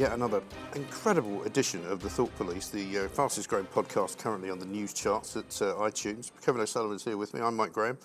yet another incredible edition of the Thought Police, the uh, fastest growing podcast currently on the news charts at uh, iTunes. Kevin O'Sullivan's here with me. I'm Mike Graham.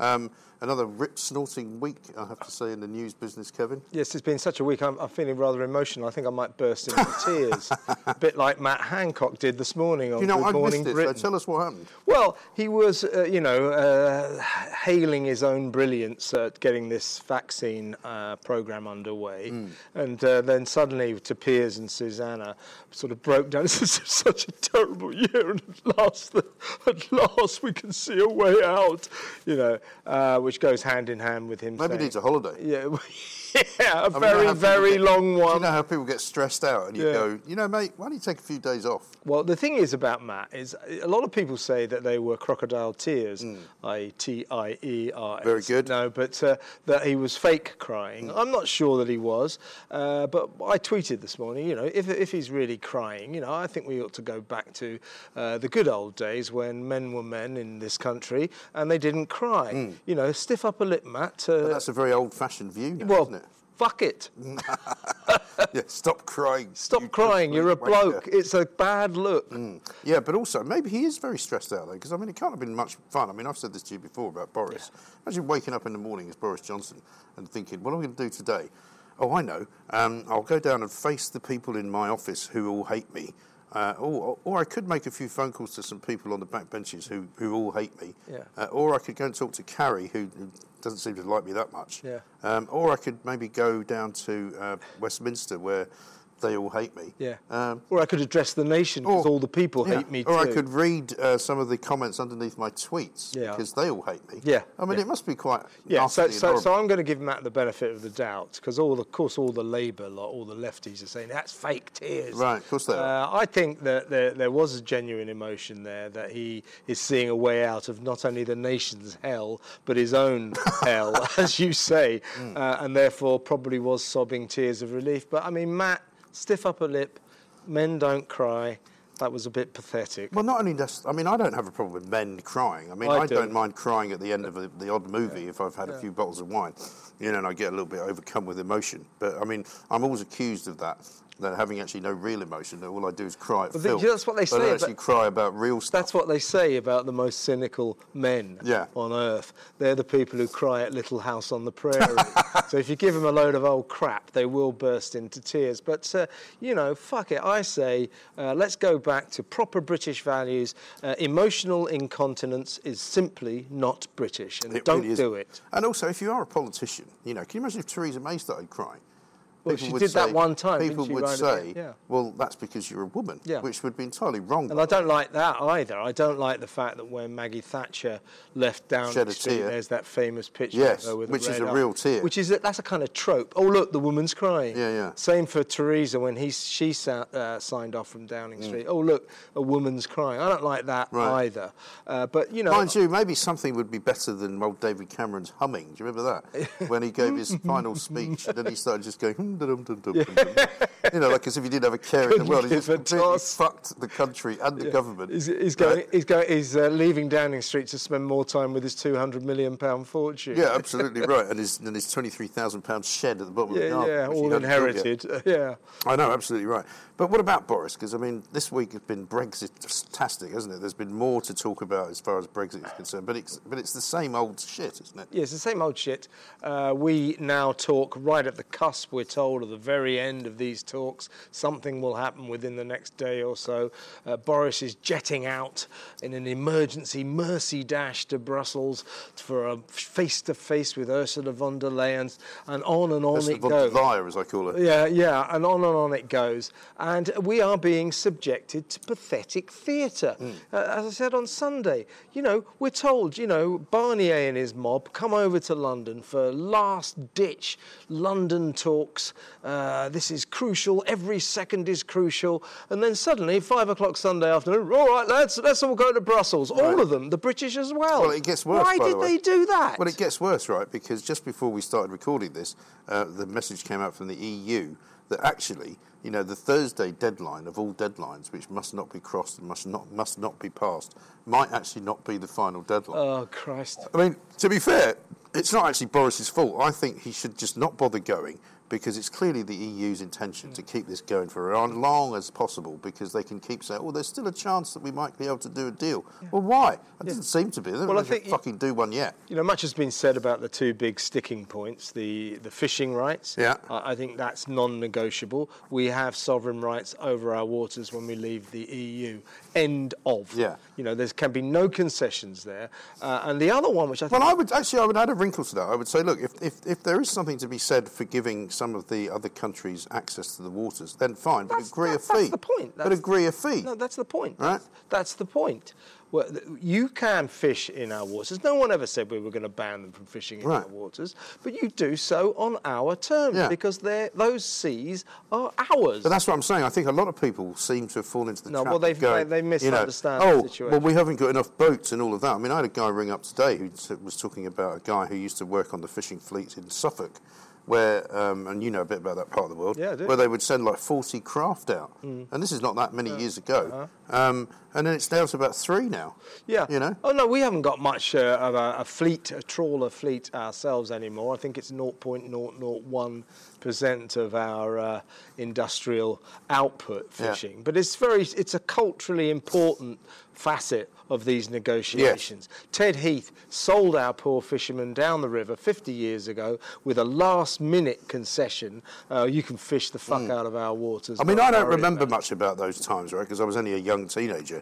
Um, another rip snorting week, I have to say, in the news business, Kevin. Yes, it's been such a week. I'm, I'm feeling rather emotional. I think I might burst into tears, a bit like Matt Hancock did this morning on You know, Good I Morning missed it. So tell us what happened. Well, he was, uh, you know, uh, hailing his own brilliance at getting this vaccine uh, program underway, Hmm. and uh, then suddenly to Piers and Susanna, sort of broke down. This is such a terrible year, and at last, at last, we can see a way out. You know, uh, which goes hand in hand with him. Maybe he saying, needs a holiday. Yeah, yeah, a I mean, very, people very get- long one. you know how people get stressed out and you Yeah. go, you know, mate, why don't you take a few days off? Well, the thing is about Matt is a lot of people say that they were crocodile tears, i T I E R. S. Hmm. Very good. No, but uh, that he was fake crying. I'm not sure that he was, uh, but I tweeted this morning. You know, if if he's really crying, you know, I think we ought to go back to uh, the good old days when men were men in this country and they didn't cry. You know, stiff upper lip, Matt. Uh. But that's a very old fashioned view now, well, isn't it? Fuck it. Yeah, stop crying. Stop you crying. You're a bloke. It's a bad look. Yeah, but also maybe he is very stressed out though, because I mean it can't have been much fun. I mean I've said this to you before about Boris. Imagine waking up in the morning as Boris Johnson and thinking, what am I going to do today? Oh, I know. Um, I'll go down and face the people in my office who all hate me. Uh, or, or I could make a few phone calls to some people on the back benches who, who all hate me. Yeah. Uh, or I could go and talk to Carrie, who, who doesn't seem to like me that much. Yeah. Um, or I could maybe go down to uh, Westminster, where they all hate me. Yeah. Um, or I could address the nation because all the people yeah. hate me Or too. I could read uh, some of the comments underneath my tweets Yeah. because they all hate me. Yeah, I mean, yeah. it must be quite Yeah, so, so, so I'm going to give Matt the benefit of the doubt because all, the, of course, all the Labour lot, all the lefties are saying that's fake tears. Right, of course they are. Uh, I think that there, there was a genuine emotion there that he is seeing a way out of not only the nation's hell but his own hell, as you say, Hmm. uh, and therefore probably was sobbing tears of relief. But I mean, Matt, stiff upper lip, men don't cry. That was a bit pathetic. Well, not only just, I mean, I don't have a problem with men crying. I mean, I I, do. don't mind crying at the end of a, the odd movie if I've had a few bottles of wine, you know, and I get a little bit overcome with emotion. But I mean, I'm always accused of that, that having actually no real emotion, that all I do is cry at film. that's what they I say don't actually cry about real stuff. That's what they say about the most cynical men Yeah. on earth. They're the people who cry at Little House on the Prairie. so if you give them a load of old crap, they will burst into tears. But, uh, you know, fuck it. I say uh, let's go back to proper British values. Uh, emotional incontinence is simply not British, and It don't really do it. And also, if you are a politician, you know, can you imagine if Theresa May started crying? Well, People she did that say- one time, People would right say. Yeah. "Well, that's because you're a woman," Yeah. which would be entirely wrong. And I don't like that either. I don't like the fact that when Maggie Thatcher left Downing Shed a Street, there's that famous picture Yes, of her with which a is a real tear. Which is a, that's a kind of trope. Oh look, the woman's crying. Yeah, yeah. Same for Theresa when he she sa- uh, signed off from Downing Street. Oh look, a woman's crying. I don't like that Mm. Right. either. Uh, but you know, Mind you, maybe something would be better than old David Cameron's humming. Do you remember that? when he gave his final speech, and then he started just going, "Hmm, dum, dum, dum, dum, dum." you know, like as if he didn't have a care in the world. He just completely fucked the country and the government. He's, he's going. He's going. He's uh, leaving Downing Street to spend more time with his 200 million pound fortune. yeah, absolutely right. And his, and his twenty-three thousand pound shed at the bottom of the yeah, garden. yeah. All inherited. yeah. I know, absolutely right. But what about Boris? Because I mean, this week has been Brexit-tastic, hasn't it? There's been more to talk about as far as Brexit is concerned, but it's but it's the same old shit, isn't it? Yeah, it's the same old shit. Uh, we now talk right at the cusp, we're told, of the very end of these talks. Something will happen within the next day or so. Uh, Boris is jetting out in an emergency mercy dash to Brussels for a face to face with Ursula von der Leyen, and on and on the it von goes. liar, as I call it. Yeah, yeah, and on and on it goes. And we are being subjected to pathetic theatre. Hmm. Uh, as I said on Sunday, you know, we're told, you know, Barnier and his mob come over to London for last ditch London talks. Uh, this is crucial, every second is crucial. And then suddenly, five o'clock Sunday afternoon, all right, lads, let's all go to Brussels. All of them, the British as well. Well, it gets worse. Why did the they do that? Well, it gets worse, right? Because just before we started recording this, uh, the message came out from the EU that actually, you know, the Thursday deadline of all deadlines, which must not be crossed and must not must not be passed, might actually not be the final deadline. oh, Christ. I mean, to be fair, it's not actually Boris's fault. I think he should just not bother going because it's clearly the EU's intention to mm. keep this going for as long as possible because they can keep saying, "Oh, there's still a chance that we might be able to do a deal." Well, why? It doesn't seem to be. They Well, I think you- fucking do one yet. You know, much has been said about the two big sticking points: the the fishing rights. Yeah. I, I think that's non-negotiable. We have sovereign rights over our waters when we leave the EU. End of. Yeah. You know, there can be no concessions there. Uh, and the other one, which I think Well, I would actually, I would add a wrinkle to that. I would say, look, if, if, if there is something to be said for giving some of the other countries access to the waters, then fine, but That's- agree that's- a fee. that's the point. but That's- agree a fee. No, that's the point. Right. That's, that's the point. Well, you can fish in our waters. No one ever said we were going to ban them from fishing in Right. our waters, but you do so on our terms Yeah. because those seas are ours. But that's what I'm saying. I think a lot of people seem to have fallen into the No, trap. well, they've- going, they- they you know, misunderstand the oh, situation." well, we haven't got enough boats and all of that. I mean, I had a guy ring up today who was talking about a guy who used to work on the fishing fleet in Suffolk, where, um, and you know a bit about that part of the world, Yeah, I do. Mm. where they would send like 40 craft out, and this is not that many years ago, Uh-huh. um, and then it's down to about three now. Yeah. you know. Oh no, we haven't got much uh, of a, a fleet, a trawler fleet ourselves anymore. I think it's 0.001 percent of our uh, industrial output Yeah. fishing. But it's very, it's a culturally important facet of these negotiations. Ted Heath sold our poor fishermen down the river 50 years ago with a last-minute concession. Uh, you can fish the fuck out of our waters. I mean, I don't remember much about those times, right? Because I was only a young teenager.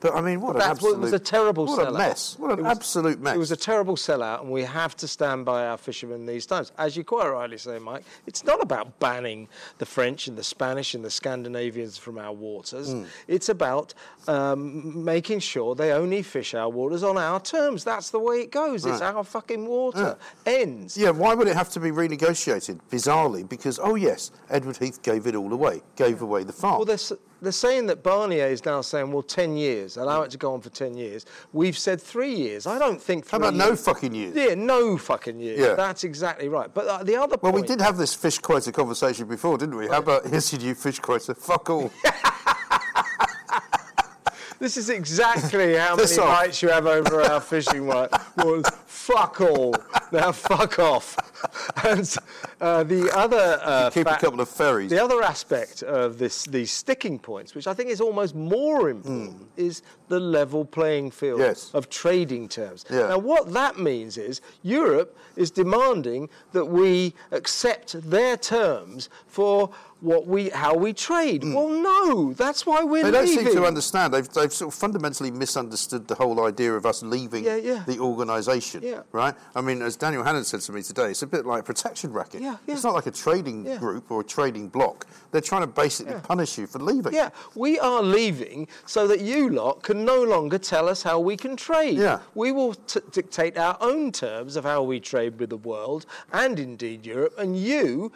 But I mean, what an That's what- absolute it was a terrible what a mess! What an was- absolute mess! It was a terrible sellout, and we have to stand by our fishermen these times. As you quite rightly say, Mike, it's not about banning the French and the Spanish and the Scandinavians from our waters. Hmm. It's about um, making sure they only fish our waters on our terms. That's the way it goes. It's our fucking water. Ends. Yeah, why would it have to be renegotiated? Bizarrely, because oh yes, Edward Heath gave it all away, gave away the farm. Well, they're, they're saying that Barnier is now saying, well, 10 years, allow it to go on for 10 years. We've said three years. I don't think How about no fucking years? Yeah, no fucking years. Yeah. That's exactly right. But uh, the other Well, point. we did have this fish quota conversation before, didn't we? How about here's your new fish quota? Fuck all. This is exactly how many off. rights you have over our fishing right. Well, fuck all. Now fuck off. And uh, the other uh, Keep a couple of ferries. The other aspect of this, these sticking points, which I think is almost more important, is the level playing field. Yes. of trading terms. Yeah. Now, what that means is Europe is demanding that we accept their terms for what we, how we trade. Well, no, that's why we're Hmm. They don't leaving. seem to understand. They've, they've sort of fundamentally misunderstood the whole idea of us leaving Yeah, yeah. the organisation. Yeah. Right? I mean, as Daniel Hannan said to me today, it's a bit like a protection racket. Yeah, yeah. It's not like a trading group or a trading block. They're trying to basically punish you for leaving. Yeah, we are leaving so that you lot can no longer tell us how we can trade. Yeah. We will t- dictate our own terms of how we trade with the world and indeed Europe, and you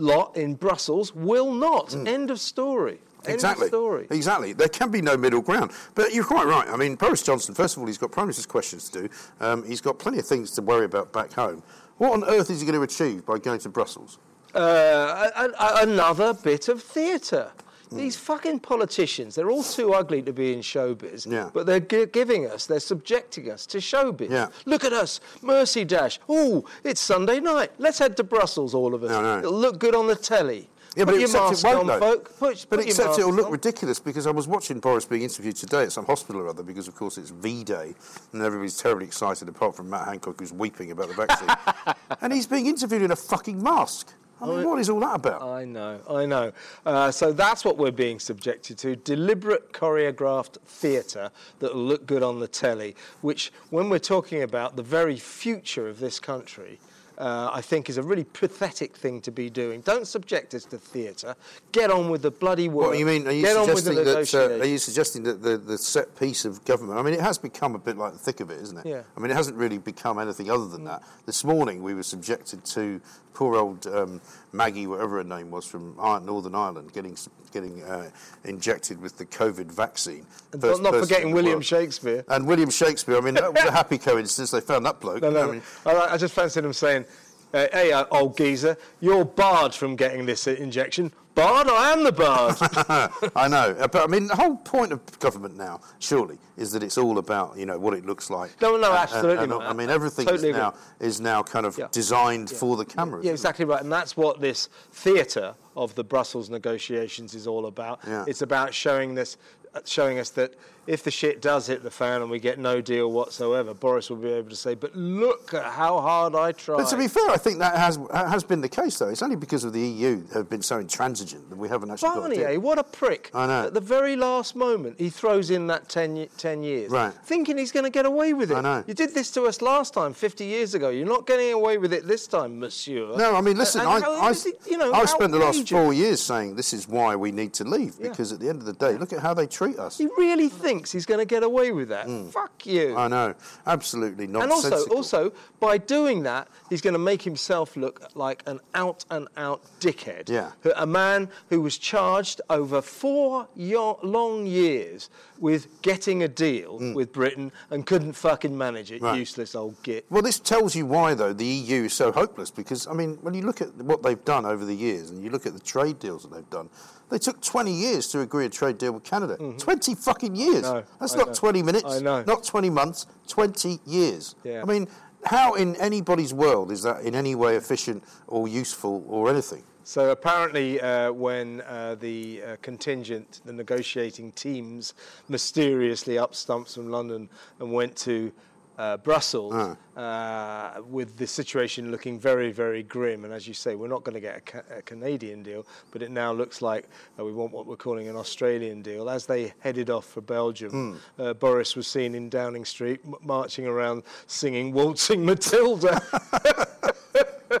lot in Brussels will not. End of story. End Mm. Exactly. of story. Exactly. There can be no middle ground. But you're quite right. I mean, Boris Johnson, first of all, he's got Prime Minister's questions to do. Um, he's got plenty of things to worry about back home. What on earth is he going to achieve by going to Brussels? Uh, a- a- another bit of theatre. These fucking politicians, they're all too ugly to be in showbiz, Yeah. but they're gi- giving us, they're subjecting us to showbiz. Yeah. Look at us, Mercy Dash. Oh, it's Sunday night. Let's head to Brussels, all of us. No, no. It'll look good on the telly. Yeah, put but except it won't, on, folk. Put, But put except it'll look on. ridiculous because I was watching Boris being interviewed today at some hospital or other because, of course, it's V-Day and everybody's terribly excited apart from Matt Hancock who's weeping about the vaccine. and he's being interviewed in a fucking mask. I mean, what is all that about? I know, I know. Uh, so that's what we're being subjected to deliberate choreographed theatre that will look good on the telly, which, when we're talking about the very future of this country, uh, I think is a really pathetic thing to be doing. Don't subject us to theatre. Get on with the bloody work. What do you mean? Are you Get on with the suggesting that? Uh, are you suggesting that the, the set piece of government? I mean, it has become a bit like the thick of it, isn't it? Yeah. I mean, it hasn't really become anything other than that. This morning we were subjected to poor old um, Maggie, whatever her name was, from Northern Ireland, getting getting uh, injected with the COVID vaccine. And First not forgetting William world. Shakespeare. And William Shakespeare. I mean, that was a happy coincidence. They found that bloke. No, no, I mean, I just fancied him saying, Uh, hey, uh, old geezer, you're barred from getting this injection. Barred? I am the bard. I know, Uh, but I mean, the whole point of government now, surely, is that it's all about you know what it looks like. No, no, And- absolutely, and. I mean, everything Totally is now is now kind of Yeah. designed for the cameras. Yeah, exactly right. And that's what this theatre of the Brussels negotiations is all about. Yeah. It's about showing this, showing us that if the shit does hit the fan and we get no deal whatsoever, Boris will be able to say, "But look at how hard I tried." But to be fair, I think that has has been the case, though. It's only because of the EU have been so intransigent that we haven't actually Barnier, what a prick. I know. At the very last moment, he throws in that 10, 10 years, Right. thinking he's going to get away with it. I know. You did this to us last time, 50 years ago. You're not getting away with it this time, monsieur. No, I mean, listen, And I, how I, it, you know, I've spent the last four years saying this is why we need to leave, Yeah. because at the end of the day, look at how they treat us. He really thinks he's going to get away with that. Mm. Fuck you. I know, absolutely not. and also, also, by doing that, he's going to make himself look like an out and out dickhead. Yeah. A man who was charged over four yo- long years with getting a deal mm. with Britain and couldn't fucking manage it. Right. Useless old git. Well, this tells you why, though, the EU is so hopeless. Because, I mean, when you look at what they've done over the years and you look at the trade deals that they've done, they took 20 years to agree a trade deal with Canada. 20 fucking years. know, That's I not know. 20 minutes. I know. Not 20 months, 20 years. Yeah. I mean, how in anybody's world is that in any way efficient or useful or anything? So apparently, uh, when uh, the uh, contingent, the negotiating teams, mysteriously up stumps from London and went to uh, Brussels, uh, with the situation looking very, very grim, and as you say, we're not going to get a, ca- a Canadian deal, but it now looks like uh, we want what we're calling an Australian deal. As they headed off for Belgium, uh, Boris was seen in Downing Street m- marching around singing "Waltzing Matilda."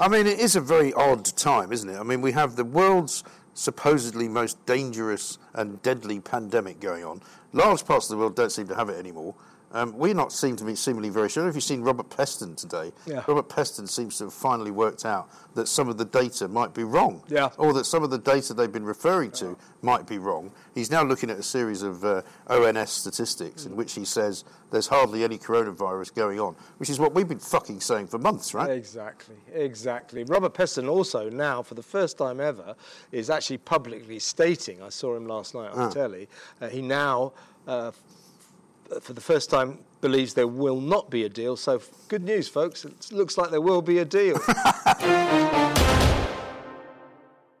I mean, it is a very odd time, isn't it? I mean, we have the world's supposedly most dangerous and deadly pandemic going on. Large parts of the world don't seem to have it anymore. Um, we're not seem to be seemingly very sure. I don't know If you've seen Robert Peston today, Yeah. Robert Peston seems to have finally worked out that some of the data might be wrong, Yeah. or that some of the data they've been referring to might be wrong. He's now looking at a series of uh, ONS statistics in which he says there's hardly any coronavirus going on, which is what we've been fucking saying for months, right? Exactly, exactly. Robert Peston also now, for the first time ever, is actually publicly stating. I saw him last night on the telly. Uh, he now, uh, for the first time, believes there will not be a deal. So, good news, folks. It looks like there will be a deal.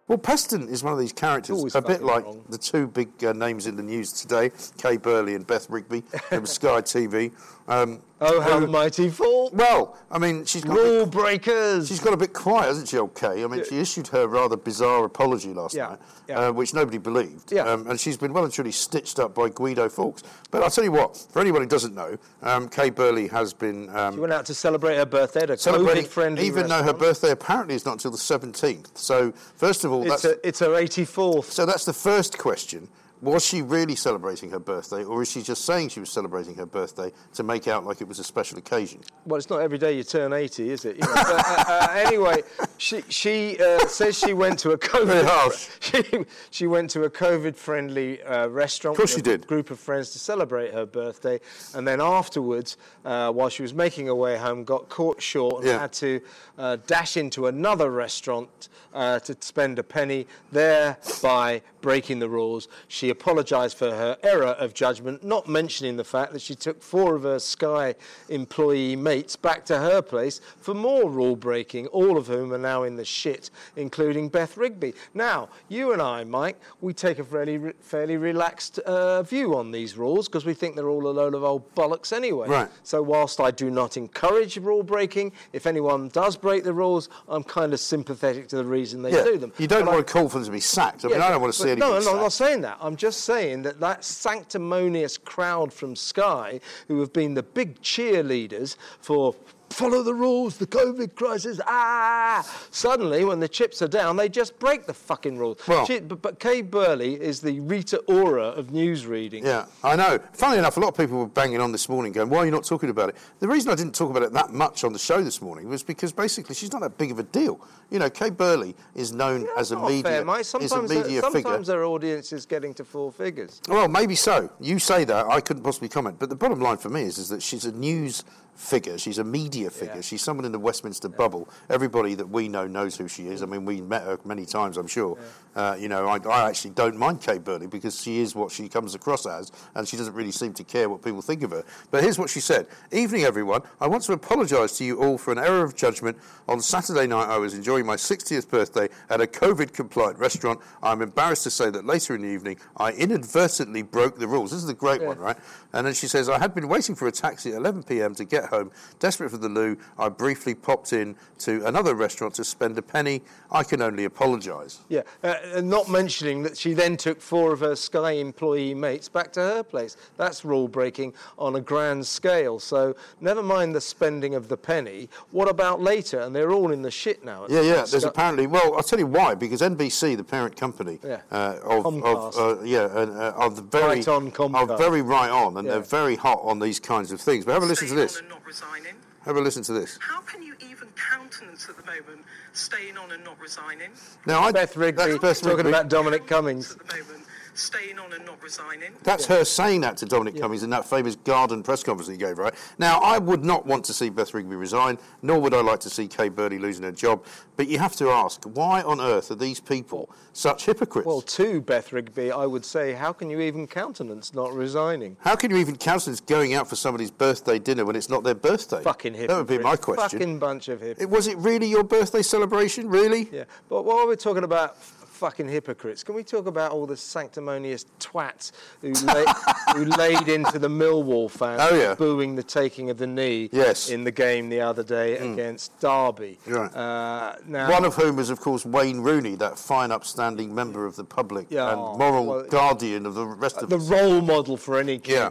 Well, Peston is one of these characters, a bit like wrong. the two big uh, names in the news today, Kay Burley and Beth Rigby from Sky TV. Um, oh, how who- the mighty fall! well, I mean, she's got, a Rule bit, breakers. she's got a bit quiet, hasn't she, Okay, I mean, she issued her rather bizarre apology last Yeah, night, yeah. Uh, which nobody believed. Yeah. Um, and she's been well and truly stitched up by Guido Fawkes. But I'll tell you what, for anyone who doesn't know, um, Kay Burley has been um, She went out to celebrate her birthday at a COVID-friendly even though her birthday apparently is not until the 17th. So, first of all, It's, that's. a, it's her 84th. So that's the first question. Was she really celebrating her birthday, or is she just saying she was celebrating her birthday to make out like it was a special occasion? Well, it's not every day you turn 80, is it? You know, but, uh, uh, anyway, she, she uh, says she went to a COVID. She, she went to a COVID-friendly uh, restaurant Of course with she a did. group of friends to celebrate her birthday, and then afterwards, uh, while she was making her way home, got caught short and Yeah. had to uh, dash into another restaurant uh, to spend a penny, thereby breaking the rules. She apologised for her error of judgment, not mentioning the fact that she took four of her Sky employee mates back to her place for more rule breaking, all of whom are now in the shit, including Beth Rigby. Now, you and I, Mike, we take a fairly, fairly relaxed uh, view on these rules because we think they're all a load of old bollocks anyway. Right. So, whilst I do not encourage rule breaking, if anyone does break the rules, I'm kind of sympathetic to the reason they Yeah, do them. you don't But I- want to call for them to be sacked. I mean, I don't want to see no, I'm not saying that. I'm just saying that that sanctimonious crowd from Sky, who have been the big cheerleaders for follow the rules, the COVID crisis, ah! Suddenly, when the chips are down, they just break the fucking rules. Well- but, but Kay Burley is the Rita Ora of news reading. Yeah, I know. Funnily enough, a lot of people were banging on this morning going, why are you not talking about it? The reason I didn't talk about it that much on the show this morning was because basically she's not that big of a deal. You know, Kay Burley is known Yeah, as a media, fair, mate. is a Sometimes, media their- figure. sometimes their audience is getting to four figures. Well, maybe so. You say that. I couldn't possibly comment. But the bottom line for me is, is that she's a news figure. She's a media figure. Yeah. She's someone in the Westminster bubble. Everybody that we know knows who she is. I mean, we met her many times, I'm sure. Uh, you know, I, I actually don't mind Kay Burley because she is what she comes across as, and she doesn't really seem to care what people think of her. But here's what she said Evening, everyone. I want to apologise to you all for an error of judgment. On Saturday night, I was enjoying my 60th birthday at a COVID compliant restaurant. I'm embarrassed to say that later in the evening, I inadvertently broke the rules. This is the great one, right? And then she says, I had been waiting for a taxi at 11 pm to get home. Desperate for the loo, I briefly popped in to another restaurant to spend a penny. I can only apologise. Yeah, uh, and not mentioning that she then took four of her Sky employee mates back to her place. That's rule breaking on a grand scale. So never mind the spending of the penny. What about later? And they're all in the shit now. at Yeah, yeah. There's Sky- apparently well, I'll tell you why. Because NBC, the parent company, Yeah. uh, of, of uh, yeah, and, uh, are the very Right on Comcast. are very right on, and Yeah. they're very hot on these kinds of things. But have a listen to this. not resigning. Have a listen to this. How can you even countenance at the moment staying on and not resigning? Now, I, Beth Rigby that's Beth talking about Dominic Cummings. At the moment, staying on and not resigning. That's her saying that to Dominic Cummings in that famous garden press conference he gave, right? Now, I would not want to see Beth Rigby resign, nor would I like to see Kay Burley losing her job. But you have to ask, why on earth are these people such hypocrites? Well, to Beth Rigby, I would say, how can you even countenance not resigning? How can you even countenance going out for somebody's birthday dinner when it's not their birthday? Fucking hypocrites. That would be my question. Fucking bunch of hypocrites. It, was it really your birthday celebration? Really? Yeah, but while we're talking about f- fucking hypocrites, can we talk about all the sanctimonious twats who, la- who laid into the Millwall fans Oh, yeah. booing the taking of the knee Yes. Mm. in the game the other day against Derby? Right. Uh, now, One of whom was, of course, Wayne Rooney, that fine, upstanding member of the public Yeah, and moral well, guardian of the rest of the us. role model for any kid Yeah.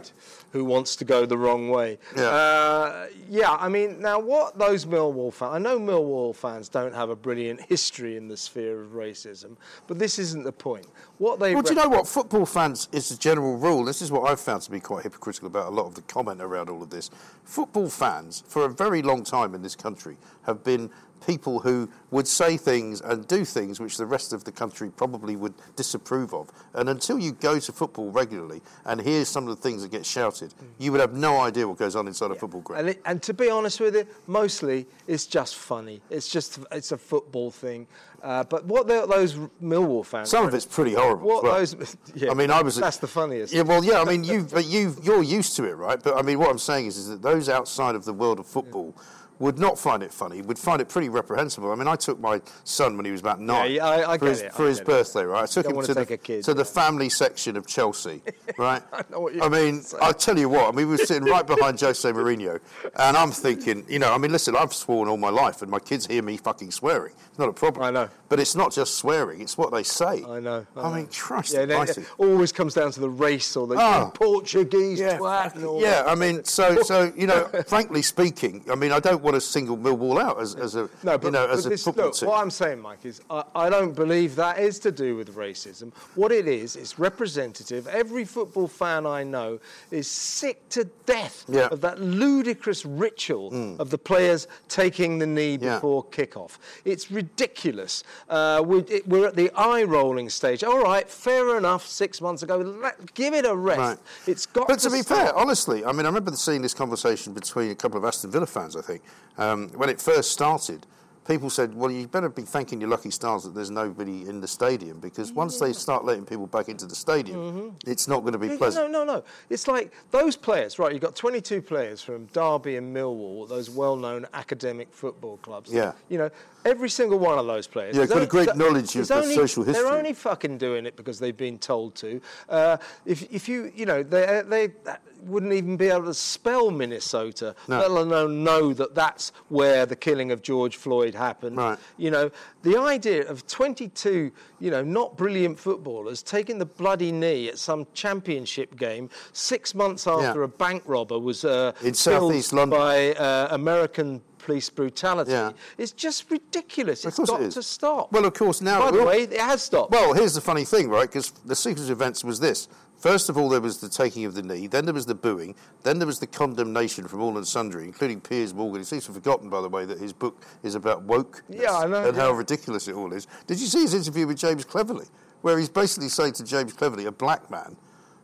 Who wants to go the wrong way. Yeah. Uh, yeah, I mean, now what those Millwall fans, I know Millwall fans don't have a brilliant history in the sphere of racism, but this isn't the point. What they Well, do you know what? Football fans, is a general rule, this is what I've found to be quite hypocritical about a lot of the comment around all of this. Football fans, for a very long time in this country, have been people who would say things and do things which the rest of the country probably would disapprove of. And until you go to football regularly and hear some of the things that get shouted, you would have no idea what goes on inside a football ground. And, it, and to be honest with you, mostly it's just funny. It's just it's a football thing. Uh, but what the, those Millwall fans, Some of it's pretty horrible. What well. those- yeah, I mean, I was. that's the funniest. Yeah, well, yeah. I mean, you, but you, you're used to it, right? But I mean, what I'm saying is, is that those outside of the world of football. Would not find it funny. Would find it pretty reprehensible. I mean, I took my son when he was about nine yeah, I- I for his, it, for his birthday. Right, I took him to, the, kid, to the family section of Chelsea. Right. I know what you're I mean, saying. I tell you what. I mean, we were sitting right behind Jose Mourinho, and I'm thinking, you know, I mean, listen, I've sworn all my life, and my kids hear me fucking swearing. Not a problem. I know. But it's not just swearing; it's what they say. I know. I, I, know. mean, Christ yeah, it always comes down to the race or the Ah. Portuguese twat. And all yeah. I mean, so so you know, frankly speaking, I mean, I don't want to single Millwall out as, as a No, but, you know as a this, football look, team. what I'm saying, Mike, is I, I don't believe that is to do with racism. What it is, it's representative. Every football fan I know is sick to death Yeah. Of that ludicrous ritual of the players taking the knee Yeah. before kickoff. It's ridiculous. Uh, we, we're at the eye rolling stage. All right, fair enough. Six months ago, let, give it a rest. Right. It's got But to be stop. fair, honestly, I mean, I remember seeing this conversation between a couple of Aston Villa fans. I think um, when it first started, people said, "Well, you better be thanking your lucky stars that there's nobody in the stadium because once they start letting people back into the stadium, it's not going to be pleasant." No, no, no. It's like those players, right? You've got 22 players from Derby and Millwall, those well-known academic football clubs. Yeah. You know, every single one of those players. Yeah, got a great knowledge of only- social history. They're only fucking doing it because they've been told to. Uh, if, if you, you know, they, they wouldn't even be able to spell Minnesota, No. let alone know that that's where the killing of George Floyd happened. Right. You know, the idea of 22, you know, not brilliant footballers taking the bloody knee at some championship game six months after Yeah. a bank robber was uh, In killed Southeast London. by uh, American police brutality. Yeah. It's just ridiculous. It's course it got to stop. Well, of course, now By the way, it has stopped. Well, here's the funny thing, right? Because the sequence of events was this. First of all, there was the taking of the knee, then there was the booing, then there was the condemnation from all and sundry, including Piers Morgan. He seems to have forgotten, by the way, that his book is about woke Yeah, I know, and how ridiculous it all is. Did you see his interview with James Cleverly, where he's basically saying to James Cleverly, a black man,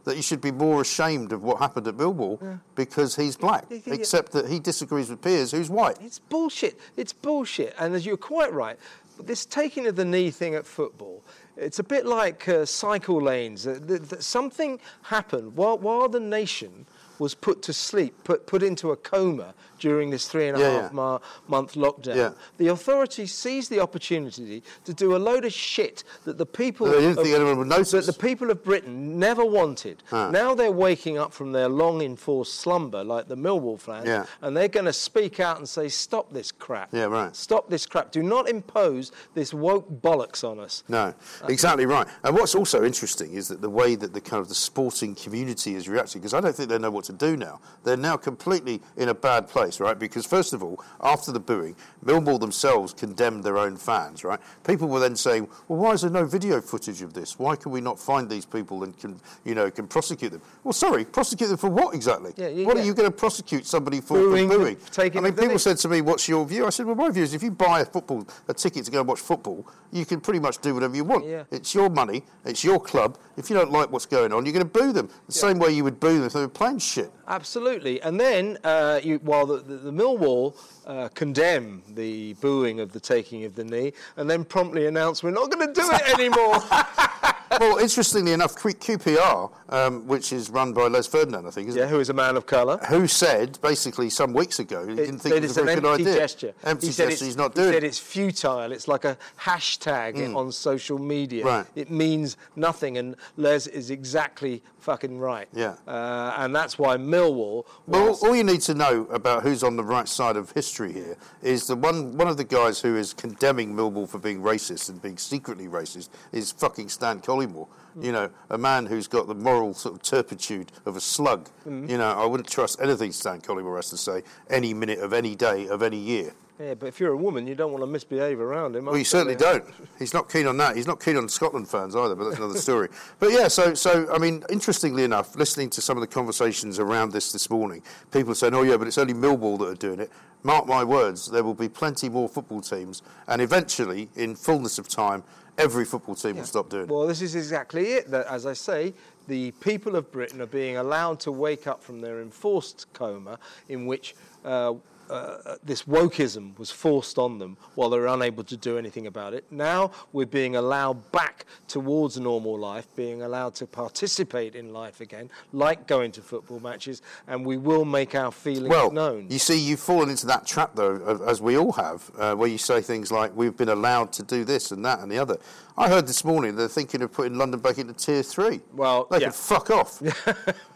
that you should be more ashamed of what happened at Millwall because he's black, Yeah, yeah. except that he disagrees with Piers, who's white. It's bullshit. It's bullshit. And as you're quite right, this taking of the knee thing at football, it's a bit like uh, cycle lanes. Uh, th- th- something happened while, while the nation was put to sleep, put, put into a coma during this three and a half Yeah, yeah. ma- month lockdown. Yeah. The authorities seized the opportunity to do a load of shit that the people didn't of- think anyone would notice. that the people of Britain never wanted. Now they're waking up from their long enforced slumber, like the Millwall fans, Yeah. and they're going to speak out and say, "Stop this crap! Yeah, right. Stop this crap! Do not impose this woke bollocks on us." No, exactly right. And what's also interesting is that the way that the kind of the sporting community is reacting, because I don't think they know what to do now. They're now completely in a bad place, right? Because first of all, after the booing, Millwall themselves condemned their own fans, right? People were then saying, "Well, why is there no video footage of this? Why can we not find these people and can, you know, can prosecute them?" Well, sorry, prosecute them for what exactly? Yeah, yeah, what yeah. are you going to prosecute somebody for? Booing, for booing? taking I mean, people said to me, "What's your view?" I said, "Well, my view is if you buy a football a ticket to go and watch football, you can pretty much do whatever you want. Yeah. It's your money, it's your club. If you don't like what's going on, you're going to boo them the same way you would boo them if they were playing shit." Absolutely. And then, uh, you, while the, the, the Millwall uh, condemn the booing of the taking of the knee, and then promptly announce we're not going to do it anymore. well, interestingly enough, Q- QPR, um, which is run by Les Ferdinand, I think, isn't yeah, who is a man of colour. Who said basically some weeks ago he didn't think it was a very good empty idea. gesture. Empty he said gesture. it's, He's not doing. he said it's futile. It's like a hashtag on social media. Right. It means nothing, and Les is exactly fucking right. Yeah. Uh, and that's why Millwall. Well, all you need to know about who's on the right side of history here is the one one of the guys who is condemning Millwall for being racist and being secretly racist is fucking Stan Collymore. You know, a man who's got the moral sort of turpitude of a slug. You know, I wouldn't trust anything Stan Collymore has to say any minute of any day of any year. Yeah, but if you're a woman, you don't want to misbehave around him. Well, you certainly don't. He's not keen on that. He's not keen on Scotland fans either, but that's another story. But yeah, so so I mean, interestingly enough, listening to some of the conversations around this this morning, people are saying, "Oh yeah, but it's only Millwall that are doing it." Mark my words, there will be plenty more football teams, and eventually, in fullness of time, every football team will stop doing it. Well, this is exactly it. That, as I say, the people of Britain are being allowed to wake up from their enforced coma, in which uh, uh, this wokeism was forced on them while they were unable to do anything about it. Now we're being allowed back towards normal life, being allowed to participate in life again, like going to football matches, and we will make our feelings Well, known. you see, you've fallen into that trap, though, as we all have, uh, where you say things like, we've been allowed to do this and that and the other. I heard this morning they're thinking of putting London back into Tier 3. Well, they yeah. can fuck off.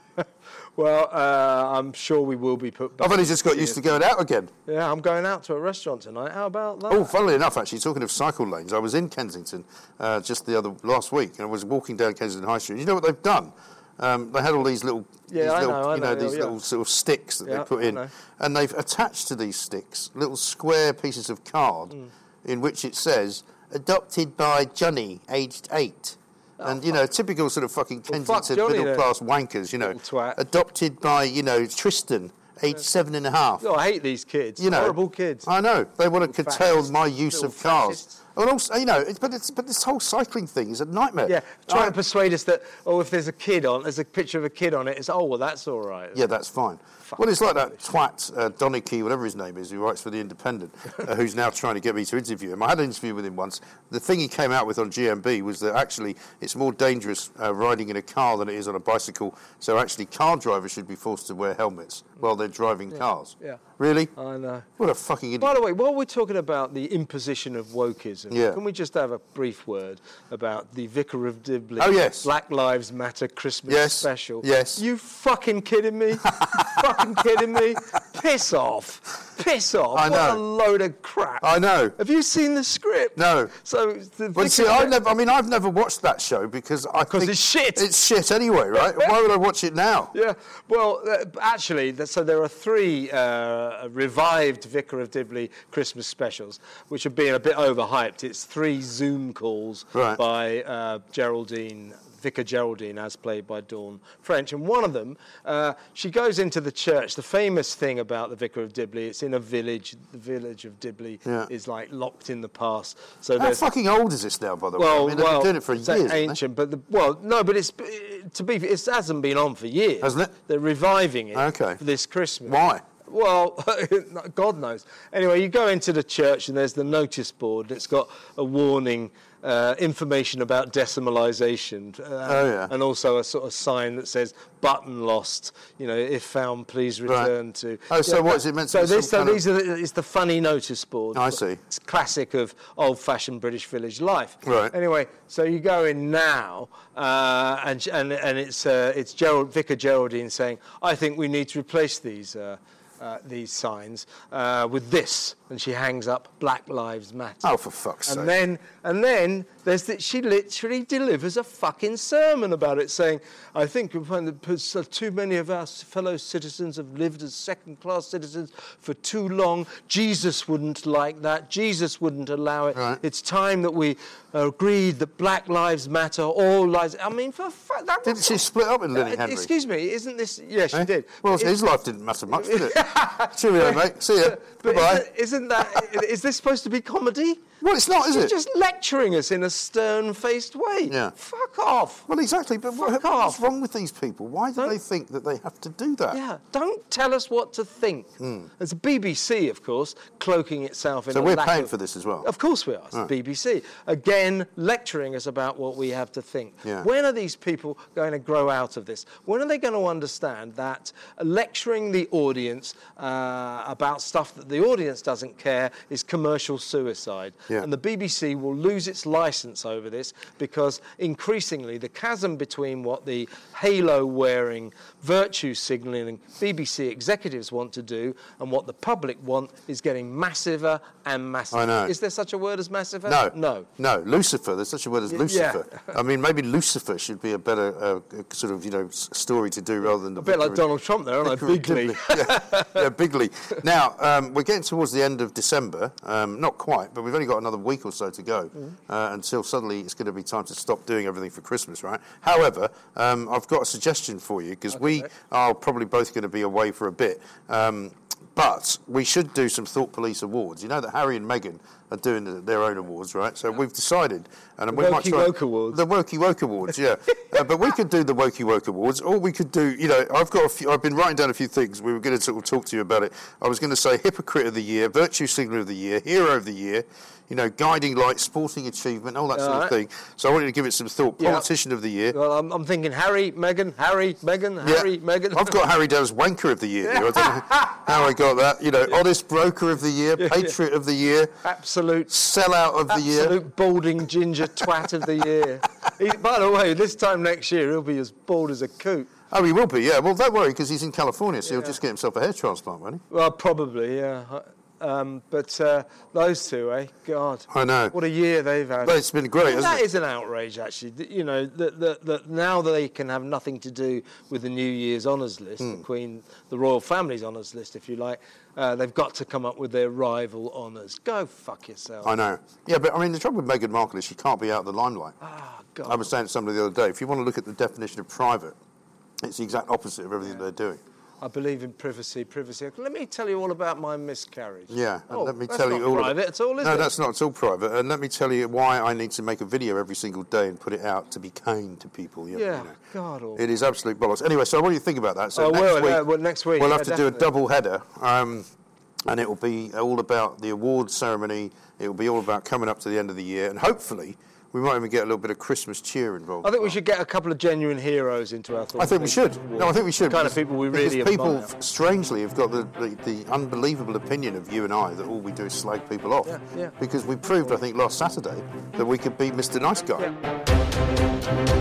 well, uh, I'm sure we will be put. Back I've only just got used to going out again. Yeah, I'm going out to a restaurant tonight. How about that? Oh, funnily enough, actually, talking of cycle lanes, I was in Kensington uh, just the other last week, and I was walking down Kensington High Street. You know what they've done? Um, they had all these little, Yeah, these little know, you know, know, these yeah. little sort of sticks that Yeah, they put in, and they've attached to these sticks little square pieces of card Mm. in which it says "adopted by Johnny, aged eight. And you know, typical sort of fucking Oh, Well, fuck middle class wankers. You know, adopted by you know Tristan, aged seven and a half. Oh, I hate these kids. You know, horrible kids. I know they want to curtail fascists. my use Little of cars. fascists. And also, you know, it's, but it's but this whole cycling thing is a nightmare. Yeah, trying I- to persuade us that oh, if there's a kid on, there's a picture of a kid on it. It's oh well, that's all right. Yeah, that's fine. Well, it's like that twat, uh, Donicky, whatever his name is, who writes for The Independent, uh, who's now trying to get me to interview him. I had an interview with him once. The thing he came out with on GMB was that actually it's more dangerous uh, riding in a car than it is on a bicycle. So actually, car drivers should be forced to wear helmets while they're driving cars. yeah. Really? I know. What a fucking idiot. By the way, while we're talking about the imposition of wokeism, Yeah. can we just have a brief word about the Vicar of Dibley Oh, yes. Black Lives Matter Christmas Yes, special? yes. You fucking kidding me? fucking kidding me? Piss off. Piss off. I What a load of crap. I know. Have you seen the script? No. So the Well, see, I never. I mean, I've never watched that show because I 'Cause think it's shit. It's shit anyway, right? Why would I watch it now? Yeah, well, uh, actually, so there are three uh, revived Vicar of Dibley Christmas specials, which have been a bit overhyped. It's three Zoom calls Right. by uh, Geraldine, Vicar Geraldine, as played by Dawn French. And one of them, uh, she goes into the church. The famous thing about the Vicar of Dibley, it's in a village. The village of Dibley Yeah. is like locked in the past. So How fucking old is this now, by the well, way? I mean, they've well, been doing it for years. ancient, but the, well, no, but it's to be. It hasn't been on for years, Hasn't it? They're reviving it Okay. for this Christmas. Why? Well, God knows. Anyway, you go into the church and there's the notice board. It's got a warning, uh, information about decimalisation, uh, Oh, yeah. and also a sort of sign that says "button lost." You know, if found, please Right. return to. Oh, so what is it meant to So this, so kind of- these are the, it's the funny notice board. I see. It's classic of old-fashioned British village life. Right. Anyway, so you go in now, uh, and and and it's uh, it's Gerald, Vicar Geraldine saying, "I think we need to replace these." Uh, uh, these signs uh, with this, and she hangs up "Black Lives Matter." Oh, for fuck's sake. And then, and then there's that she literally delivers a fucking sermon about it, saying, "I think we find that so too many of our fellow citizens have lived as second-class citizens for too long. Jesus wouldn't like that. Jesus wouldn't allow it. Right. It's time that we agreed that Black Lives Matter, all lives. I mean, for fu- that Didn't she split up with Lenny Uh, Henry? Excuse me, isn't this? Yeah, she Eh? did. Well, Is- his life didn't matter much, did it? Cheerio, mate. See ya. But Goodbye. isn't, isn't that? is this supposed to be comedy? Well, it's not, is She's it? just lecturing us in a stern-faced way. Yeah. Fuck off. Well, exactly. But what, Fuck what's off. wrong with these people? Why do Don't- they think that they have to do that? Yeah, don't tell us what to think. There's a BBC, of course, cloaking itself in Hmm. So a we're lack paying of- for this as well? Of course we are. It's the BBC. Again, lecturing us about what we have to think. Yeah. When are these people going to grow out of this? When are they going to understand that lecturing the audience uh, about stuff that the audience doesn't care is commercial suicide? Yeah. And the BBC will lose its license over this because increasingly the chasm between what the halo wearing, virtue signalling BBC executives want to do and what the public want is getting massiver and massiver. I know. Is there such a word as massiver? No. No. No. Lucifer. There's such a word as yeah. Lucifer. I mean, maybe Lucifer should be a better uh, sort of, you know, story to do rather than the A bit like Vicar Donald Trump there, aren't I? Vicar Bigly. Yeah, yeah, bigly. Now, um, we're getting towards the end of December. Um, not quite, but we've only got another week or so to go Mm. uh, until suddenly it's going to be time to stop doing everything for Christmas, right? However, um, I've got a suggestion for you because we are probably both going to be away for a bit. Um, but we should do some Thought Police awards. You know that Harry and Meghan are doing the, their own awards, right? So we've decided, and we might Wokey try Woke Awards. the Wokey Woke Awards, yeah. uh, but we could do the Wokey Woke Awards, or we could do, you know, I've got a few, I've been writing down a few things. We were going to sort of talk to you about it. I was going to say Hypocrite of the Year, Virtue Signal of the Year, Hero of the Year, you know, Guiding Light, Sporting Achievement, all that sort of thing. So I wanted to give it some thought. Yeah. Politician of the Year. Well, I'm, I'm thinking Harry, Meghan, Harry, Meghan, Yeah. Harry, Meghan. I've got Harry down Wanker of the Year. I don't know how I got that. You know, Honest Broker of the Year, Patriot of the Year, absolute, Sellout of the Year. absolute balding ginger twat of the year. He, by the way, this time next year he'll be as bald as a coot. Oh, he will be, yeah. Well, don't worry, because he's in California, so he'll just get himself a hair transplant, won't he? Well, probably, yeah. Um, but uh, those two, eh? God. I know. What a year they've had. But it's been great, I mean, that it? is an outrage, actually. You know, that, that, that now they can have nothing to do with the New Year's honours list, Hmm. the Queen, the royal family's honours list, if you like. Uh, they've got to come up with their rival honours. Go fuck yourself. I know. Yeah, but I mean, the trouble with Meghan Markle is she can't be out of the limelight. Ah, God. I was saying to somebody the other day, if you want to look at the definition of private, it's the exact opposite of everything they're doing. I believe in privacy, privacy. Let me tell you all about my miscarriage. Yeah, and Oh, let me tell you all. private at all, is no, it? No, that's not at all private. And let me tell you why I need to make a video every single day and put it out to be kind to people. Yeah, Yeah, know. God. All. It is absolute bollocks. Anyway, so I want you to think about that. So Oh, next well, week, uh, well, next week, we'll yeah, have to do a double header, um, and it will be all about the award ceremony. It will be all about coming up to the end of the year, and hopefully we might even get a little bit of Christmas cheer involved. I think we should get a couple of genuine heroes into our thoughts. I think we should. No, I think we should. The kind of because- people we because really people, admire. strangely, have got the, the, the unbelievable opinion of you and I that all we do is slag people off. Yeah, yeah. Because we proved, I think, last Saturday that we could be Mr. Nice Guy.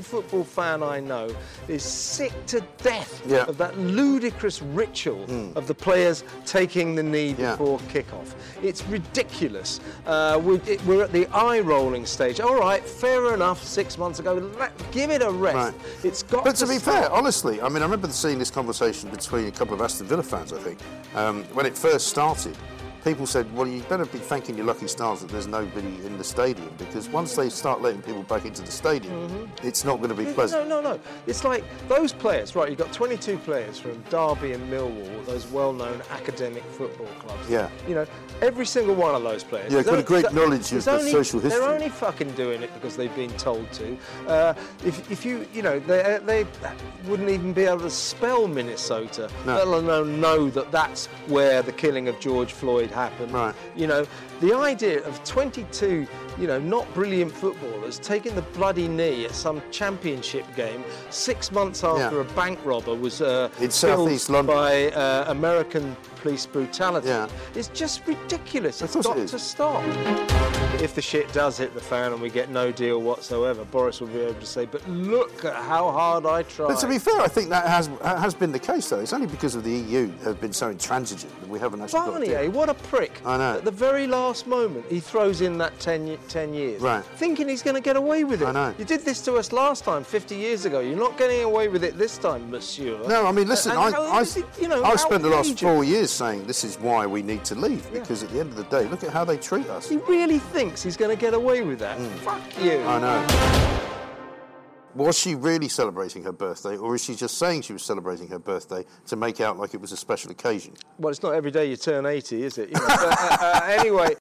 Every football fan I know is sick to death Yeah. Of that ludicrous ritual of the players taking the knee Yeah. before kickoff. It's ridiculous. Uh, we, we're at the eye-rolling stage. All right, fair enough. Six months ago, let, give it a rest. Right. It's got. But to be stop. fair, honestly, I mean, I remember seeing this conversation between a couple of Aston Villa fans, I think, um, when it first started. People said, well, you better be thanking your lucky stars that there's nobody in the stadium because once they start letting people back into the stadium, it's not going to be pleasant. No, no, no. It's like those players, right? You've got 22 players from Derby and Millwall, those well-known academic football clubs. Yeah. You know, every single one of those players. Yeah, got a great knowledge of the only- social history. They're only fucking doing it because they've been told to. Uh, if, if you, you know, they, they wouldn't even be able to spell Minnesota, No. let alone know that that's where the killing of George Floyd happened. Right. You know, the idea of 22, you know, not brilliant footballers taking the bloody knee at some championship game six months after Yeah. a bank robber was uh, In killed Southeast London. by uh, American police brutality. Yeah. It's just ridiculous. It's it got is. to stop. If the shit does hit the fan and we get no deal whatsoever, Boris will be able to say, "But look at how hard I tried." But to be fair, I think that has has been the case though. It's only because of the EU have been so intransigent that we haven't actually got a Barnier, deal. Eh? what a prick. I know. At the very last moment, he throws in that 10, 10 years. Right. Thinking he's going to get away with it. I know. You did this to us last time, 50 years ago. You're not getting away with it this time, monsieur. No, I mean, listen, And I, how I, it, you know, I've spent the last four years saying this is why we need to leave because at the end of the day, look at how they treat us. He really thinks he's going to get away with that. Fuck you. I know. Was she really celebrating her birthday, or is she just saying she was celebrating her birthday to make out like it was a special occasion? Well, it's not every day you turn 80, is it? You know, but, uh, uh, anyway.